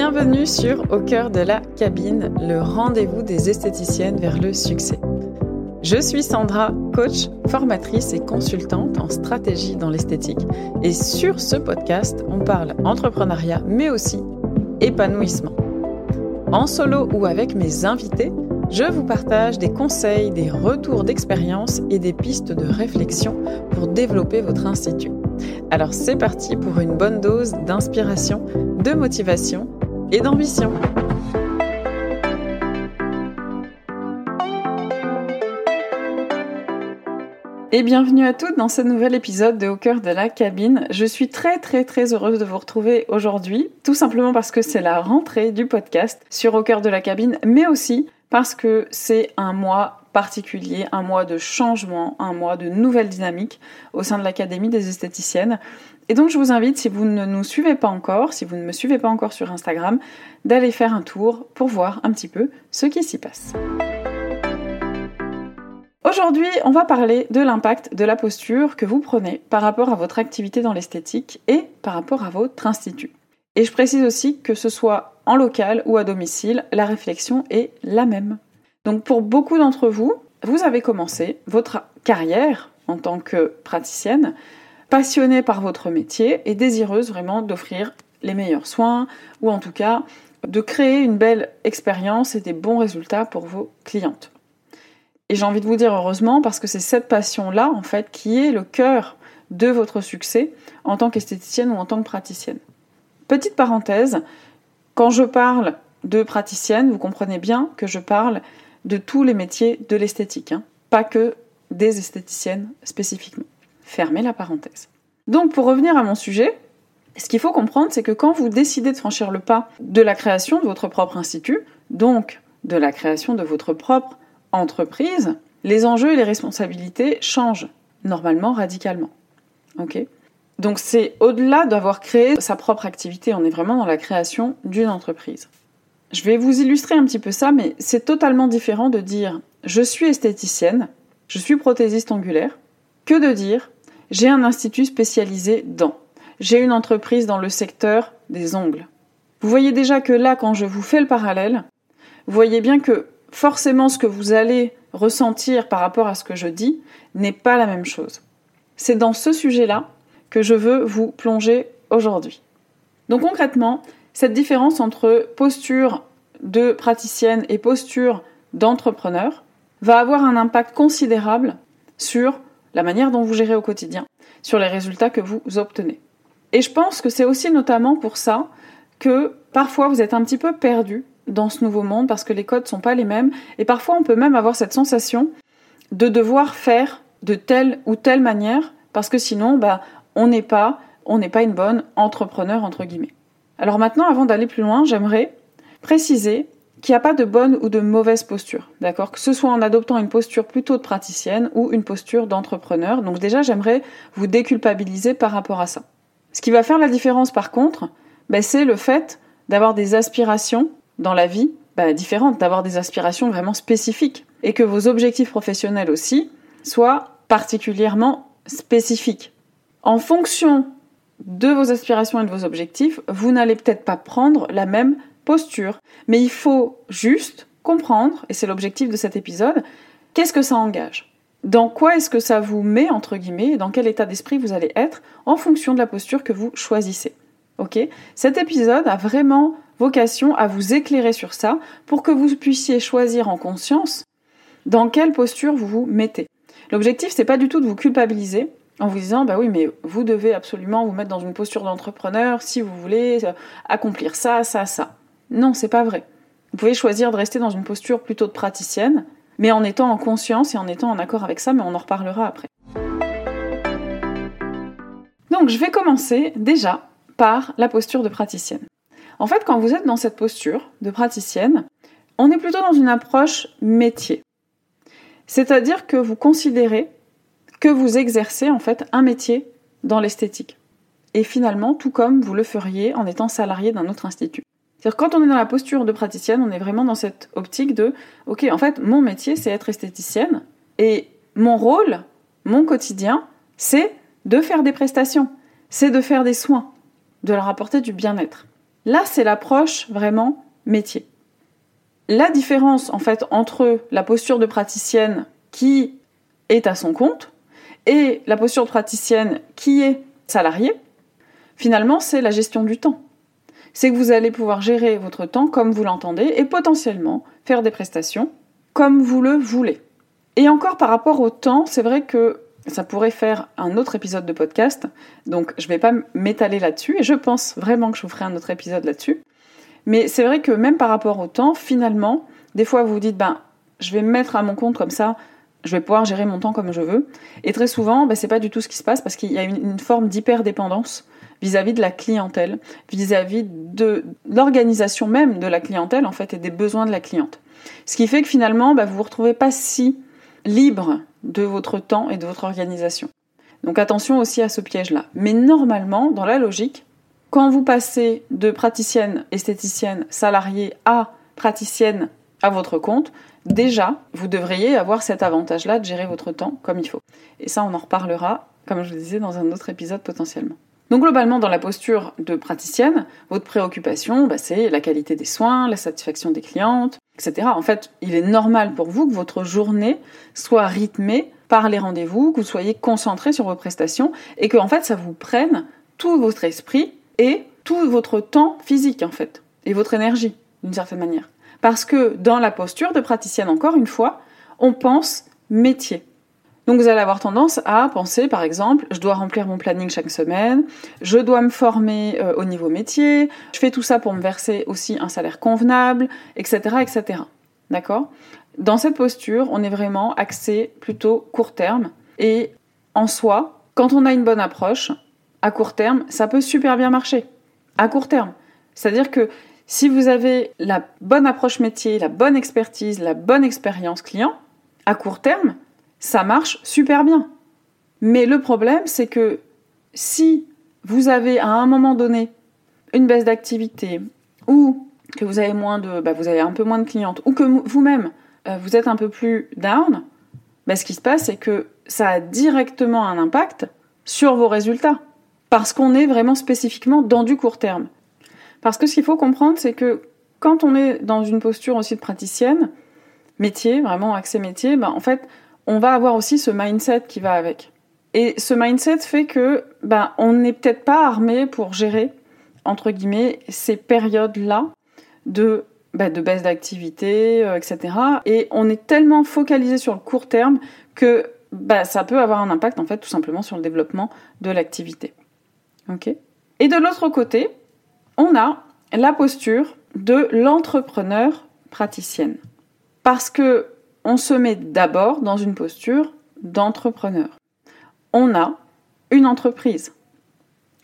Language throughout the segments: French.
Bienvenue sur Au cœur de la cabine, le rendez-vous des esthéticiennes vers le succès. Je suis Sandra, coach, formatrice et consultante en stratégie dans l'esthétique. Et sur ce podcast, on parle entrepreneuriat, mais aussi épanouissement. En solo ou avec mes invités, je vous partage des conseils, des retours d'expérience et des pistes de réflexion pour développer votre institut. Alors c'est parti pour une bonne dose d'inspiration, de motivation et d'ambition. Et bienvenue à toutes dans ce nouvel épisode de Au cœur de la cabine. Je suis très très très heureuse de vous retrouver aujourd'hui, tout simplement parce que c'est la rentrée du podcast sur Au cœur de la cabine, mais aussi parce que c'est un mois particulier, un mois de changement, un mois de nouvelle dynamique au sein de l'Académie des esthéticiennes. Et donc je vous invite, si vous ne nous suivez pas encore, si vous ne me suivez pas encore sur Instagram, d'aller faire un tour pour voir un petit peu ce qui s'y passe. Aujourd'hui, on va parler de l'impact de la posture que vous prenez par rapport à votre activité dans l'esthétique et par rapport à votre institut. Et je précise aussi que ce soit en local ou à domicile, la réflexion est la même. Donc pour beaucoup d'entre vous, vous avez commencé votre carrière en tant que praticienne, passionnée par votre métier et désireuse vraiment d'offrir les meilleurs soins ou en tout cas de créer une belle expérience et des bons résultats pour vos clientes. Et j'ai envie de vous dire heureusement parce que c'est cette passion-là en fait qui est le cœur de votre succès en tant qu'esthéticienne ou en tant que praticienne. Petite parenthèse, quand je parle de praticienne, vous comprenez bien que je parle de tous les métiers de l'esthétique, hein. pas que des esthéticiennes spécifiquement. Fermez la parenthèse. Donc pour revenir à mon sujet, ce qu'il faut comprendre, c'est que quand vous décidez de franchir le pas de la création de votre propre institut, donc de la création de votre propre entreprise, les enjeux et les responsabilités changent normalement radicalement. Ok? Donc c'est au-delà d'avoir créé sa propre activité, on est vraiment dans la création d'une entreprise. Je vais vous illustrer un petit peu ça, mais c'est totalement différent de dire je suis esthéticienne, je suis prothésiste angulaire, que de dire j'ai un institut spécialisé dans, j'ai une entreprise dans le secteur des ongles. Vous voyez déjà que là, quand je vous fais le parallèle, vous voyez bien que forcément ce que vous allez ressentir par rapport à ce que je dis n'est pas la même chose. C'est dans ce sujet-là que je veux vous plonger aujourd'hui. Donc concrètement, cette différence entre posture de praticienne et posture d'entrepreneur va avoir un impact considérable sur la manière dont vous gérez au quotidien, sur les résultats que vous obtenez. Et je pense que c'est aussi notamment pour ça que parfois vous êtes un petit peu perdu dans ce nouveau monde parce que les codes ne sont pas les mêmes et parfois on peut même avoir cette sensation de devoir faire de telle ou telle manière parce que sinon bah, on n'est pas, on n'est pas une bonne entrepreneur entre guillemets. Alors maintenant, avant d'aller plus loin, j'aimerais préciser qu'il n'y a pas de bonne ou de mauvaise posture, d'accord? Que ce soit en adoptant une posture plutôt de praticienne ou une posture d'entrepreneur. Donc déjà, j'aimerais vous déculpabiliser par rapport à ça. Ce qui va faire la différence par contre, ben, c'est le fait d'avoir des aspirations dans la vie ben, différentes, d'avoir des aspirations vraiment spécifiques et que vos objectifs professionnels aussi soient particulièrement spécifiques en fonction de vos aspirations et de vos objectifs, vous n'allez peut-être pas prendre la même posture. Mais il faut juste comprendre, et c'est l'objectif de cet épisode, qu'est-ce que ça engage? Dans quoi est-ce que ça vous met, entre guillemets, dans quel état d'esprit vous allez être en fonction de la posture que vous choisissez. Cet épisode a vraiment vocation à vous éclairer sur ça pour que vous puissiez choisir en conscience dans quelle posture vous vous mettez. L'objectif, c'est pas du tout de vous culpabiliser, en vous disant bah oui mais vous devez absolument vous mettre dans une posture d'entrepreneur si vous voulez euh, accomplir ça ça ça non c'est pas vrai vous pouvez choisir de rester dans une posture plutôt de praticienne mais en étant en conscience et en étant en accord avec ça mais on en reparlera après donc je vais commencer déjà par la posture de praticienne en fait quand vous êtes dans cette posture de praticienne on est plutôt dans une approche métier c'est-à-dire que vous considérez que vous exercez en fait un métier dans l'esthétique. Et finalement, tout comme vous le feriez en étant salarié d'un autre institut. Quand on est dans la posture de praticienne, on est vraiment dans cette optique de OK, en fait, mon métier c'est être esthéticienne et mon rôle, mon quotidien, c'est de faire des prestations, c'est de faire des soins, de leur apporter du bien-être. Là, c'est l'approche vraiment métier. La différence en fait entre la posture de praticienne qui est à son compte et la posture de praticienne qui est salariée, finalement, c'est la gestion du temps. C'est que vous allez pouvoir gérer votre temps comme vous l'entendez et potentiellement faire des prestations comme vous le voulez. Et encore par rapport au temps, c'est vrai que ça pourrait faire un autre épisode de podcast, donc je ne vais pas m'étaler là-dessus, et je pense vraiment que je vous ferai un autre épisode là-dessus. Mais c'est vrai que même par rapport au temps, finalement, des fois vous vous dites, ben, je vais me mettre à mon compte comme ça, je vais pouvoir gérer mon temps comme je veux. Et très souvent, ben, c'est pas du tout ce qui se passe parce qu'il y a une, forme d'hyper-dépendance vis-à-vis de la clientèle, vis-à-vis de l'organisation même de la clientèle en fait et des besoins de la cliente. Ce qui fait que finalement, ben, vous vous retrouvez pas si libre de votre temps et de votre organisation. Donc attention aussi à ce piège-là. Mais normalement, dans la logique, quand vous passez de praticienne esthéticienne salariée à praticienne à votre compte, déjà, vous devriez avoir cet avantage-là de gérer votre temps comme il faut. Et ça, on en reparlera, comme je le disais, dans un autre épisode potentiellement. Donc globalement, dans la posture de praticienne, votre préoccupation, bah, c'est la qualité des soins, la satisfaction des clientes, etc. En fait, il est normal pour vous que votre journée soit rythmée par les rendez-vous, que vous soyez concentré sur vos prestations et que en fait, ça vous prenne tout votre esprit et tout votre temps physique en fait et votre énergie d'une certaine manière. Parce que dans la posture de praticienne, encore une fois, on pense métier. Donc vous allez avoir tendance à penser, par exemple, je dois remplir mon planning chaque semaine, je dois me former euh, au niveau métier, je fais tout ça pour me verser aussi un salaire convenable, etc., etc. D'accord? Dans cette posture, on est vraiment axé plutôt court terme et en soi, quand on a une bonne approche, à court terme, ça peut super bien marcher. À court terme. C'est-à-dire que si vous avez la bonne approche métier, la bonne expertise, la bonne expérience client, à court terme, ça marche super bien. Mais le problème, c'est que si vous avez à un moment donné une baisse d'activité ou que vous avez bah, un peu moins de clientes ou que vous-même euh, vous êtes un peu plus down, bah, ce qui se passe, c'est que ça a directement un impact sur vos résultats parce qu'on est vraiment spécifiquement dans du court terme. Parce que ce qu'il faut comprendre, c'est que quand on est dans une posture aussi de praticienne, métier, vraiment accès métier, bah, en fait, on va avoir aussi ce mindset qui va avec. Et ce mindset fait que ben, on n'est peut-être pas armé pour gérer, entre guillemets, ces périodes-là de, ben, de baisse d'activité, euh, etc. Et on est tellement focalisé sur le court terme que ben, ça peut avoir un impact, en fait, tout simplement sur le développement de l'activité. ok? Et de l'autre côté, on a la posture de l'entrepreneur praticienne. Parce que on se met d'abord dans une posture d'entrepreneur. On a une entreprise.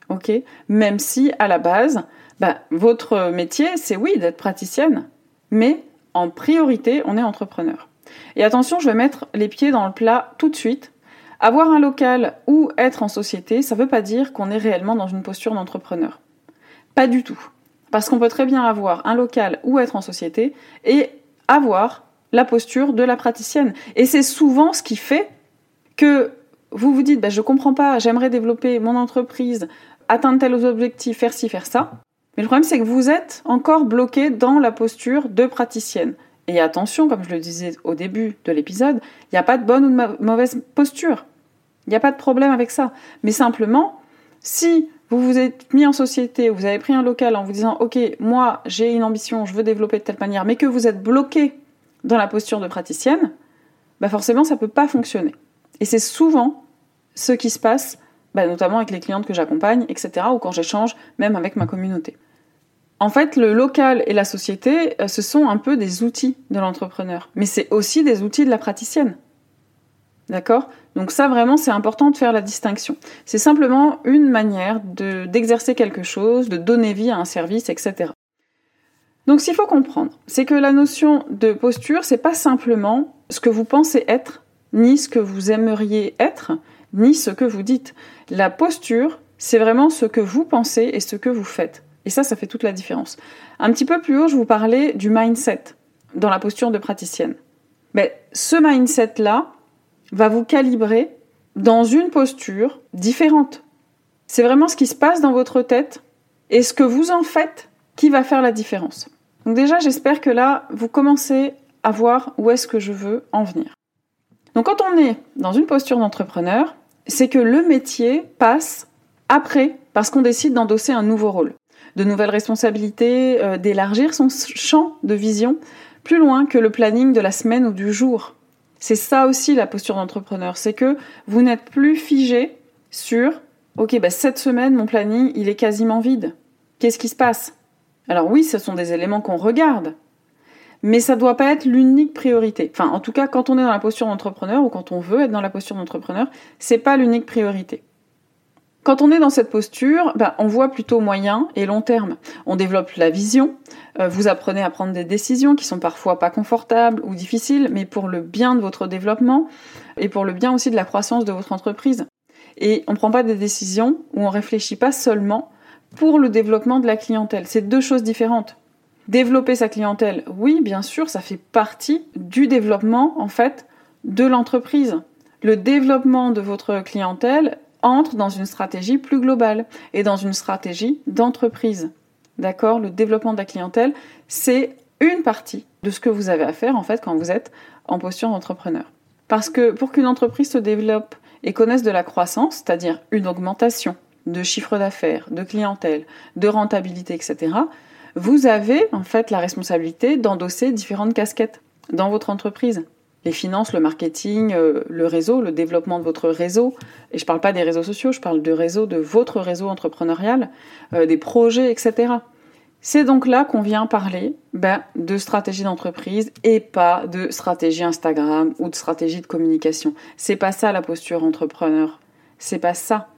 OK? Même si à la base, bah, votre métier, c'est oui d'être praticienne, mais en priorité, on est entrepreneur. Et attention, je vais mettre les pieds dans le plat tout de suite. Avoir un local ou être en société, ça ne veut pas dire qu'on est réellement dans une posture d'entrepreneur. Pas du tout. Parce qu'on peut très bien avoir un local ou être en société et avoir la posture de la praticienne. Et c'est souvent ce qui fait que vous vous dites, bah, je comprends pas, j'aimerais développer mon entreprise, atteindre tel objectif, faire ci, faire ça. Mais le problème, c'est que vous êtes encore bloqué dans la posture de praticienne. Et attention, comme je le disais au début de l'épisode, il n'y a pas de bonne ou de mauvaise posture. Il n'y a pas de problème avec ça. Mais simplement, si vous vous êtes mis en société, vous avez pris un local en vous disant, OK, moi, j'ai une ambition, je veux développer de telle manière, mais que vous êtes bloqué dans la posture de praticienne, bah forcément ça peut pas fonctionner. Et c'est souvent ce qui se passe, bah notamment avec les clientes que j'accompagne, etc., ou quand j'échange même avec ma communauté. En fait, le local et la société, euh, ce sont un peu des outils de l'entrepreneur, mais c'est aussi des outils de la praticienne. D'accord? Donc ça vraiment c'est important de faire la distinction. C'est simplement une manière d'exercer quelque chose, de donner vie à un service, etc. Donc, ce qu'il faut comprendre, c'est que la notion de posture, c'est pas simplement ce que vous pensez être, ni ce que vous aimeriez être, ni ce que vous dites. La posture, c'est vraiment ce que vous pensez et ce que vous faites. Et ça, ça fait toute la différence. Un petit peu plus haut, je vous parlais du mindset dans la posture de praticienne. Mais ce mindset-là va vous calibrer dans une posture différente. C'est vraiment ce qui se passe dans votre tête et ce que vous en faites qui va faire la différence. Donc déjà, j'espère que là, vous commencez à voir où est-ce que je veux en venir. Donc quand on est dans une posture d'entrepreneur, c'est que le métier passe après parce qu'on décide d'endosser un nouveau rôle, de nouvelles responsabilités, euh, d'élargir son champ de vision plus loin que le planning de la semaine ou du jour. C'est ça aussi la posture d'entrepreneur, c'est que vous n'êtes plus figé sur OK, bah cette semaine mon planning, il est quasiment vide. Qu'est-ce qui se passe? Alors oui, ce sont des éléments qu'on regarde, mais ça ne doit pas être l'unique priorité. Enfin, en tout cas, quand on est dans la posture d'entrepreneur ou quand on veut être dans la posture d'entrepreneur, c'est pas l'unique priorité. Quand on est dans cette posture, ben, on voit plutôt moyen et long terme. On développe la vision, euh, vous apprenez à prendre des décisions qui sont parfois pas confortables ou difficiles, mais pour le bien de votre développement et pour le bien aussi de la croissance de votre entreprise. Et on ne prend pas des décisions où on réfléchit pas seulement pour le développement de la clientèle. C'est deux choses différentes. Développer sa clientèle, oui, bien sûr, ça fait partie du développement, en fait, de l'entreprise. Le développement de votre clientèle entre dans une stratégie plus globale et dans une stratégie d'entreprise. D'accord? Le développement de la clientèle, c'est une partie de ce que vous avez à faire, en fait, quand vous êtes en posture d'entrepreneur. Parce que pour qu'une entreprise se développe et connaisse de la croissance, c'est-à-dire une augmentation de chiffre d'affaires, de clientèle, de rentabilité, etc., vous avez en fait la responsabilité d'endosser différentes casquettes dans votre entreprise. Les finances, le marketing, euh, le réseau, le développement de votre réseau. Et je ne parle pas des réseaux sociaux, je parle de réseau, de votre réseau entrepreneurial, euh, des projets, etc. C'est donc là qu'on vient parler ben, de stratégie d'entreprise et pas de stratégie Instagram ou de stratégie de communication. C'est pas ça la posture entrepreneur. C'est pas ça.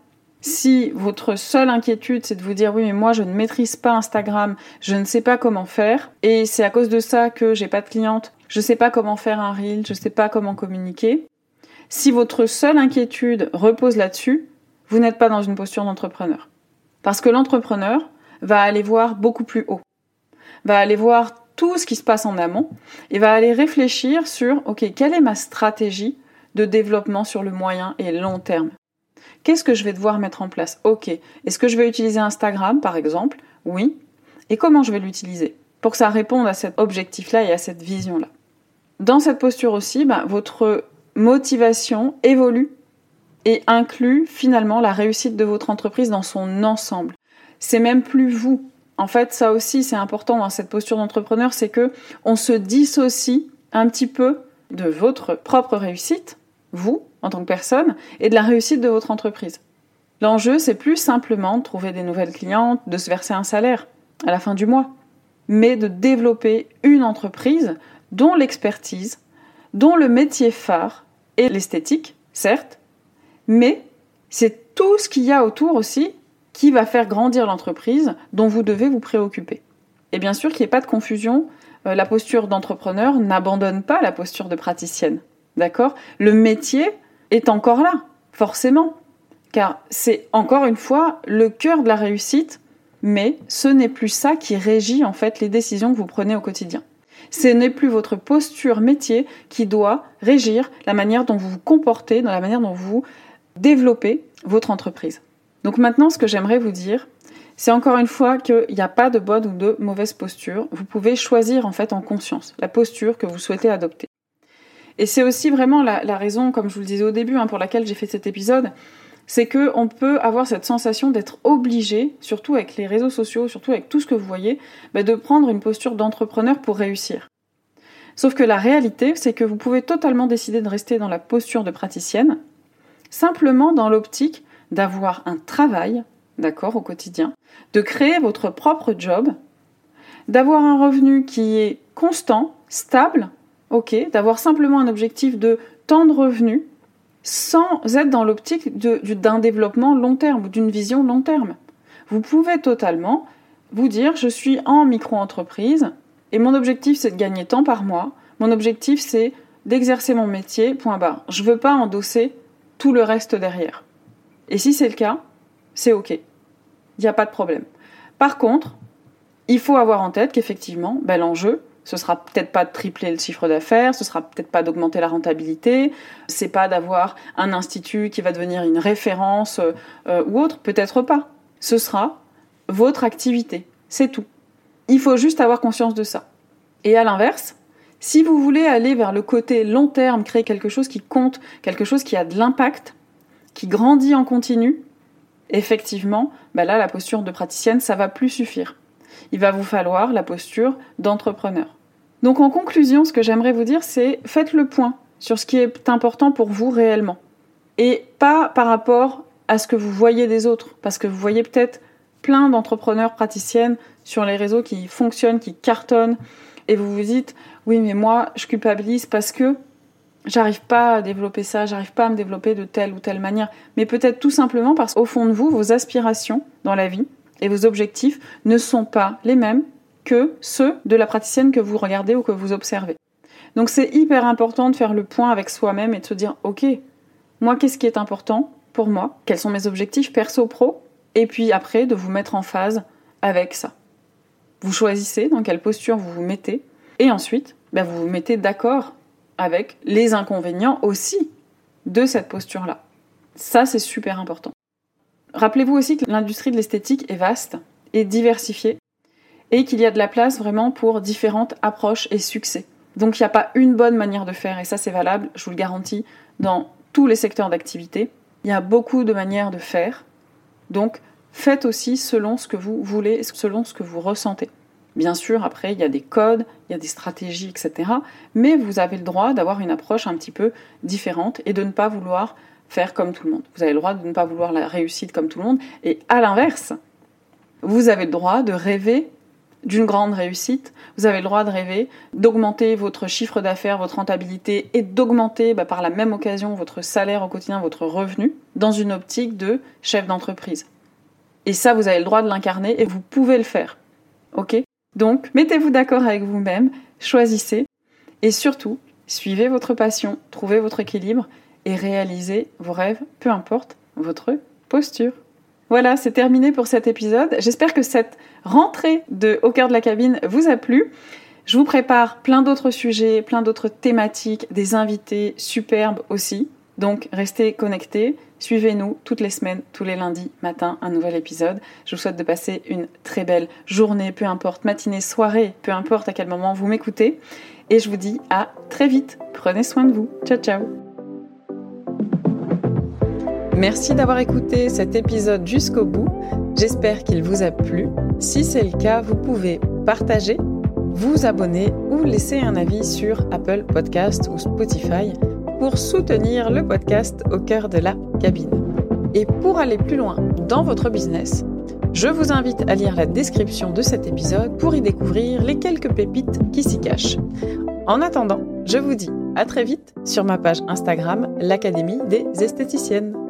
Si votre seule inquiétude, c'est de vous dire oui, mais moi je ne maîtrise pas Instagram, je ne sais pas comment faire, et c'est à cause de ça que j'ai pas de clientes, je ne sais pas comment faire un reel, je ne sais pas comment communiquer. Si votre seule inquiétude repose là-dessus, vous n'êtes pas dans une posture d'entrepreneur. Parce que l'entrepreneur va aller voir beaucoup plus haut, va aller voir tout ce qui se passe en amont et va aller réfléchir sur, OK, quelle est ma stratégie de développement sur le moyen et long terme? Qu'est-ce que je vais devoir mettre en place? Ok. Est-ce que je vais utiliser Instagram, par exemple? Oui. Et comment je vais l'utiliser? Pour que ça réponde à cet objectif-là et à cette vision-là. Dans cette posture aussi, bah, votre motivation évolue et inclut finalement la réussite de votre entreprise dans son ensemble. C'est même plus vous. En fait, ça aussi, c'est important dans cette posture d'entrepreneur, c'est que on se dissocie un petit peu de votre propre réussite, vous, en tant que personne et de la réussite de votre entreprise. L'enjeu, c'est plus simplement de trouver des nouvelles clientes, de se verser un salaire à la fin du mois, mais de développer une entreprise dont l'expertise, dont le métier phare est l'esthétique, certes, mais c'est tout ce qu'il y a autour aussi qui va faire grandir l'entreprise dont vous devez vous préoccuper. Et bien sûr qu'il n'y ait pas de confusion, euh, la posture d'entrepreneur n'abandonne pas la posture de praticienne. D'accord? Le métier est encore là, forcément. Car c'est encore une fois le cœur de la réussite, mais ce n'est plus ça qui régit en fait les décisions que vous prenez au quotidien. Ce n'est plus votre posture métier qui doit régir la manière dont vous vous comportez, dans la manière dont vous développez votre entreprise. Donc maintenant, ce que j'aimerais vous dire, c'est encore une fois qu'il n'y a pas de bonne ou de mauvaise posture. Vous pouvez choisir en fait en conscience la posture que vous souhaitez adopter. Et c'est aussi vraiment la, raison, comme je vous le disais au début, hein, pour laquelle j'ai fait cet épisode, c'est que on peut avoir cette sensation d'être obligé, surtout avec les réseaux sociaux, surtout avec tout ce que vous voyez, bah, de prendre une posture d'entrepreneur pour réussir. Sauf que la réalité, c'est que vous pouvez totalement décider de rester dans la posture de praticienne, simplement dans l'optique d'avoir un travail, d'accord, au quotidien, de créer votre propre job, d'avoir un revenu qui est constant, stable, ok, d'avoir simplement un objectif de temps de revenus sans être dans l'optique d'un développement long terme ou d'une vision long terme. Vous pouvez totalement vous dire je suis en micro-entreprise et mon objectif c'est de gagner tant par mois, mon objectif c'est d'exercer mon métier, point barre. Je ne veux pas endosser tout le reste derrière. Et si c'est le cas, c'est ok. Il n'y a pas de problème. Par contre, il faut avoir en tête qu'effectivement, ben, l'enjeu, ce sera peut-être pas de tripler le chiffre d'affaires, ce sera peut-être pas d'augmenter la rentabilité, c'est pas d'avoir un institut qui va devenir une référence euh, ou autre, peut-être pas. Ce sera votre activité, c'est tout. Il faut juste avoir conscience de ça. Et à l'inverse, si vous voulez aller vers le côté long terme, créer quelque chose qui compte, quelque chose qui a de l'impact, qui grandit en continu, effectivement, bah là, la posture de praticienne, ça va plus suffire. Il va vous falloir la posture d'entrepreneur. Donc en conclusion, ce que j'aimerais vous dire, c'est faites le point sur ce qui est important pour vous réellement. Et pas par rapport à ce que vous voyez des autres, parce que vous voyez peut-être plein d'entrepreneurs praticiennes sur les réseaux qui fonctionnent, qui cartonnent, et vous vous dites, oui, mais moi, je culpabilise parce que j'arrive pas à développer ça, j'arrive pas à me développer de telle ou telle manière. Mais peut-être tout simplement parce qu'au fond de vous, vos aspirations dans la vie et vos objectifs ne sont pas les mêmes que ceux de la praticienne que vous regardez ou que vous observez. Donc c'est hyper important de faire le point avec soi-même et de se dire, ok, moi, qu'est-ce qui est important pour moi? Quels sont mes objectifs perso-pro Et puis après, de vous mettre en phase avec ça. Vous choisissez dans quelle posture vous vous mettez et ensuite, ben, vous vous mettez d'accord avec les inconvénients aussi de cette posture-là. Ça, c'est super important. Rappelez-vous aussi que l'industrie de l'esthétique est vaste et diversifiée et qu'il y a de la place vraiment pour différentes approches et succès. Donc il n'y a pas une bonne manière de faire et ça c'est valable, je vous le garantis, dans tous les secteurs d'activité. Il y a beaucoup de manières de faire. Donc faites aussi selon ce que vous voulez, selon ce que vous ressentez. Bien sûr, après, il y a des codes, il y a des stratégies, etc. Mais vous avez le droit d'avoir une approche un petit peu différente et de ne pas vouloir faire comme tout le monde. Vous avez le droit de ne pas vouloir la réussite comme tout le monde. Et à l'inverse, vous avez le droit de rêver d'une grande réussite. Vous avez le droit de rêver d'augmenter votre chiffre d'affaires, votre rentabilité et d'augmenter bah, par la même occasion votre salaire au quotidien, votre revenu, dans une optique de chef d'entreprise. Et ça, vous avez le droit de l'incarner et vous pouvez le faire. Ok? Donc, mettez-vous d'accord avec vous-même, choisissez et surtout, suivez votre passion, trouvez votre équilibre et réalisez vos rêves, peu importe votre posture. Voilà, c'est terminé pour cet épisode. J'espère que cette rentrée de Au cœur de la cabine vous a plu. Je vous prépare plein d'autres sujets, plein d'autres thématiques, des invités superbes aussi. Donc restez connectés. Suivez-nous toutes les semaines, tous les lundis matin, un nouvel épisode. Je vous souhaite de passer une très belle journée, peu importe, matinée, soirée, peu importe à quel moment vous m'écoutez. Et je vous dis à très vite. Prenez soin de vous. Ciao, ciao. Merci d'avoir écouté cet épisode jusqu'au bout. J'espère qu'il vous a plu. Si c'est le cas, vous pouvez partager, vous abonner ou laisser un avis sur Apple Podcast ou Spotify pour soutenir le podcast au cœur de la cabine. Et pour aller plus loin dans votre business, je vous invite à lire la description de cet épisode pour y découvrir les quelques pépites qui s'y cachent. En attendant, je vous dis à très vite sur ma page Instagram, l'Académie des esthéticiennes.